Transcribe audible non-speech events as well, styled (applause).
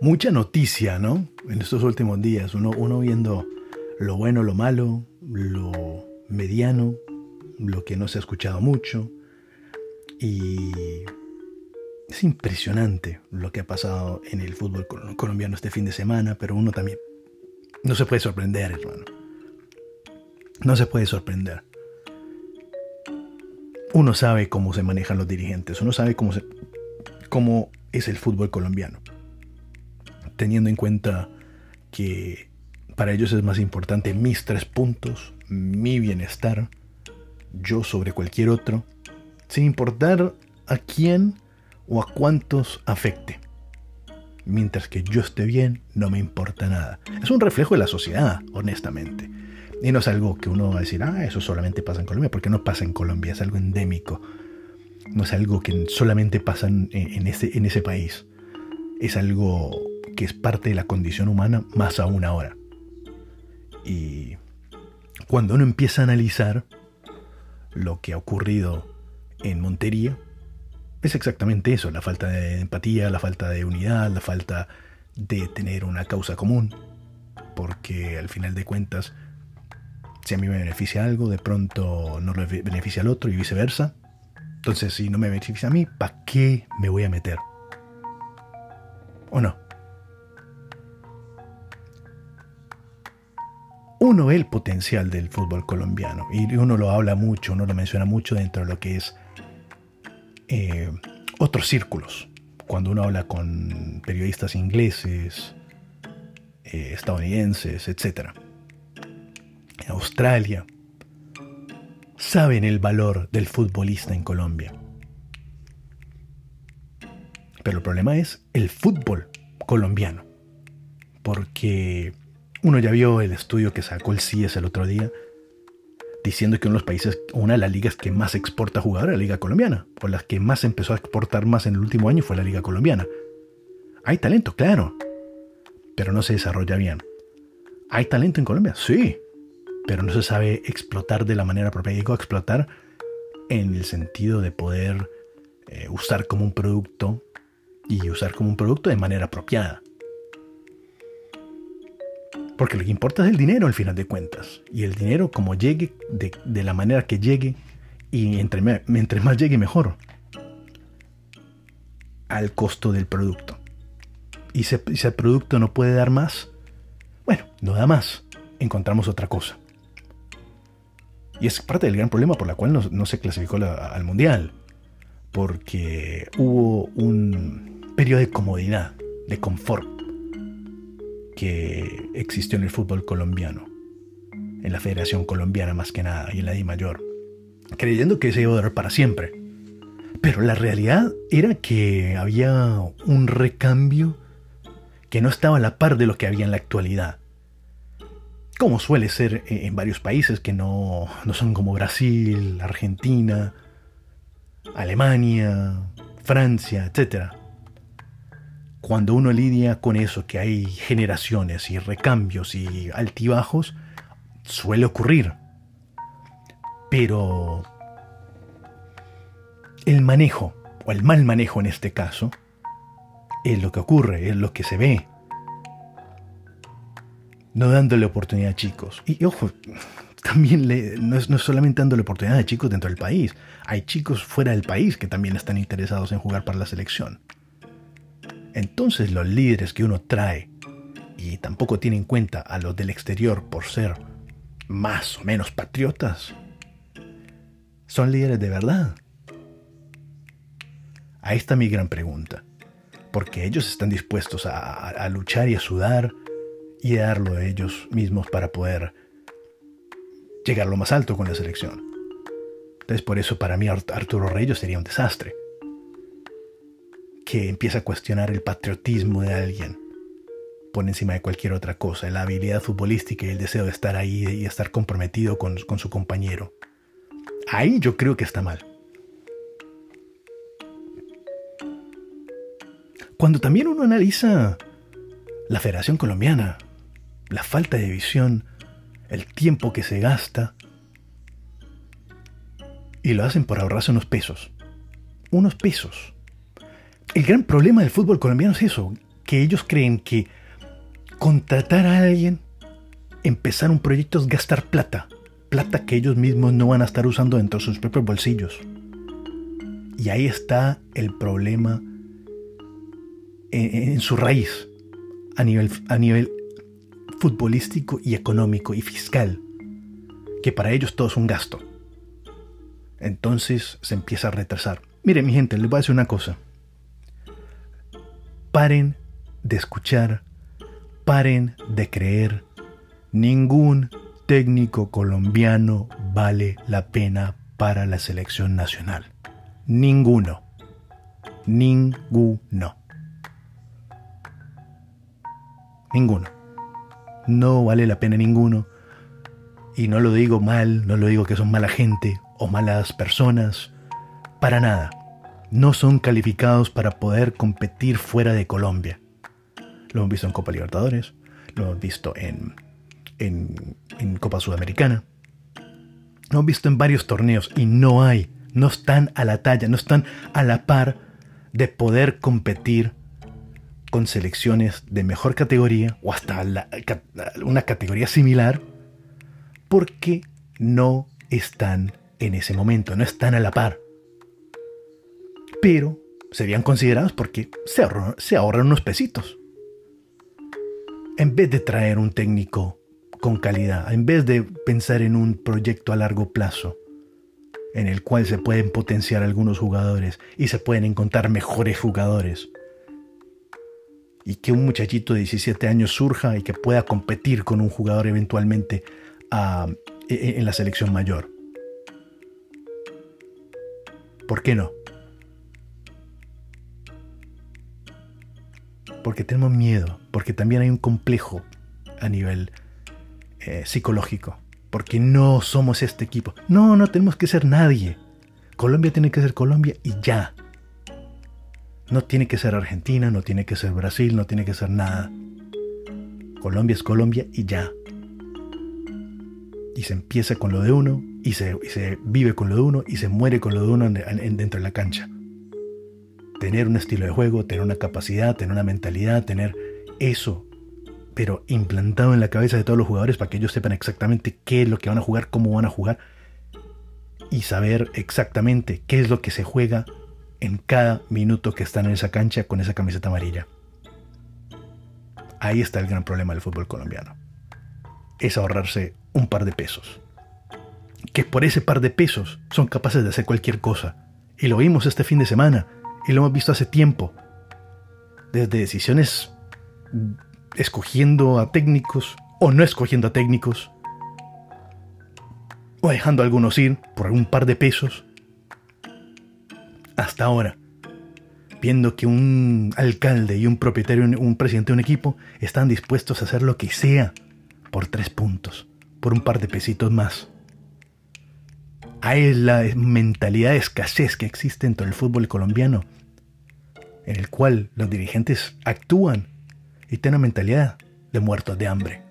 mucha noticia, ¿no? En estos últimos días, uno, uno viendo lo bueno, lo malo, lo mediano, lo que no se ha escuchado mucho. Y es impresionante lo que ha pasado en el fútbol colombiano este fin de semana, pero uno también no se puede sorprender, hermano. No se puede sorprender. Uno sabe cómo se manejan los dirigentes, uno sabe cómo, cómo es el fútbol colombiano. Teniendo en cuenta que para ellos es más importante mis tres puntos, mi bienestar, yo sobre cualquier otro, sin importar a quién o a cuántos afecte. Mientras que yo esté bien, no me importa nada. Es un reflejo de la sociedad, honestamente. Y no es algo que uno va a decir, ah, eso solamente pasa en Colombia, porque no pasa en Colombia, es algo endémico. No es algo que solamente pasa en, ese, en ese país. Es algo que es parte de la condición humana, más aún ahora. Y cuando uno empieza a analizar lo que ha ocurrido en Montería, es exactamente eso, la falta de empatía, la falta de unidad, la falta de tener una causa común, porque al final de cuentas, si a mí me beneficia algo, de pronto no le beneficia al otro y viceversa. Entonces, si no me beneficia a mí, ¿para qué me voy a meter? ¿O no? Uno el potencial del fútbol colombiano y uno lo habla mucho, uno lo menciona mucho dentro de lo que es eh, otros círculos. Cuando uno habla con periodistas ingleses, eh, estadounidenses, etc. En Australia, saben el valor del futbolista en Colombia. Pero el problema es el fútbol colombiano. Porque uno ya vio el estudio que sacó el CIES el otro día diciendo que uno de los países, una de las ligas que más exporta jugadores es la Liga Colombiana, o las que más empezó a exportar más en el último año fue la Liga Colombiana. Hay talento, claro, pero no se desarrolla bien. ¿Hay talento en Colombia? Sí, pero no se sabe explotar de la manera propia. Digo explotar en el sentido de poder eh, usar como un producto y usar como un producto de manera apropiada. Porque lo que importa es el dinero al final de cuentas. Y el dinero como llegue, de, la manera que llegue, y entre, más llegue mejor. Al costo del producto. Y si, el producto no puede dar más, bueno, no da más. Encontramos otra cosa. Y es parte del gran problema por la cual no, se clasificó al Mundial. Porque hubo un periodo de comodidad, de confort que existió en el fútbol colombiano, en la Federación Colombiana más que nada y en la Di Mayor, creyendo que se iba a durar para siempre. Pero la realidad era que había un recambio que no estaba a la par de lo que había en la actualidad. Como suele ser en varios países que no, no son como Brasil, Argentina, Alemania, Francia, etc cuando uno lidia con eso, que hay generaciones y recambios y altibajos, suele ocurrir. Pero el manejo, o el mal manejo en este caso, es lo que ocurre, es lo que se ve. No dándole oportunidad a chicos. Y ojo, (laughs) también no, es, no es solamente dándole oportunidad a chicos dentro del país. Hay chicos fuera del país que también están interesados en jugar para la selección entonces los líderes que uno trae y tampoco tiene en cuenta a los del exterior por ser más o menos patriotas, son líderes de verdad. Ahí está mi gran pregunta. Porque ellos están dispuestos a, luchar y a sudar y a darlo de ellos mismos para poder llegar lo más alto con la selección. Entonces por eso para mí Arturo Reyes sería un desastre que empieza a cuestionar el patriotismo de alguien por encima de cualquier otra cosa, la habilidad futbolística y el deseo de estar ahí y estar comprometido con, con su compañero. Ahí yo creo que está mal. Cuando también uno analiza la Federación Colombiana, la falta de visión, el tiempo que se gasta, y lo hacen por ahorrarse unos pesos. Unos pesos. El gran problema del fútbol colombiano es eso. que ellos creen que contratar a alguien, empezar un proyecto es gastar plata, plata que ellos mismos no van a estar usando dentro de sus propios bolsillos. Y ahí está el problema en, su raíz, a nivel, a nivel futbolístico y económico y fiscal, que para ellos todo es un gasto. Entonces se empieza a retrasar. Miren mi gente, les voy a decir una cosa. Paren de escuchar, paren de creer. Ningún técnico colombiano vale la pena para la selección nacional. Ninguno. Ninguno. Ninguno. No vale la pena ninguno. Y no lo digo mal, no lo digo que son mala gente o malas personas. Para nada. No son calificados para poder competir fuera de Colombia. Lo hemos visto en Copa Libertadores, lo hemos visto en, en, Copa Sudamericana, lo hemos visto en varios torneos y no hay, no están a la talla, no están a la par de poder competir con selecciones de mejor categoría o hasta una categoría similar porque no están en ese momento, no están a la par. Pero serían considerados porque se ahorran, unos pesitos. En vez de traer un técnico con calidad, en vez de pensar en un proyecto a largo plazo, en el cual se pueden potenciar algunos jugadores y se pueden encontrar mejores jugadores, y que un muchachito de 17 años surja y que pueda competir con un jugador eventualmente e, e, en la selección mayor. ¿Por qué no? Porque tenemos miedo, porque también hay un complejo a nivel eh, psicológico, porque no somos este equipo. No, no tenemos que ser nadie. Colombia tiene que ser Colombia y ya. No tiene que ser Argentina, no tiene que ser Brasil, no tiene que ser nada. Colombia es Colombia y ya. Y se empieza con lo de uno, y se, vive con lo de uno, y se muere con lo de uno dentro de la cancha. Tener un estilo de juego, tener una capacidad, tener una mentalidad, tener eso, pero implantado en la cabeza de todos los jugadores para que ellos sepan exactamente qué es lo que van a jugar, cómo van a jugar, y saber exactamente qué es lo que se juega en cada minuto que están en esa cancha con esa camiseta amarilla. Ahí está el gran problema del fútbol colombiano. Es ahorrarse un par de pesos. Que por ese par de pesos son capaces de hacer cualquier cosa. Y lo vimos este fin de semana. Y lo hemos visto hace tiempo. Desde decisiones escogiendo a técnicos o no escogiendo a técnicos. O dejando a algunos ir por un par de pesos hasta ahora, viendo que un alcalde y un propietario, un presidente de un equipo están dispuestos a hacer lo que sea por tres puntos, por un par de pesitos más. Es la mentalidad de escasez que existe dentro del fútbol colombiano, en el cual los dirigentes actúan y tienen una mentalidad de muertos de hambre.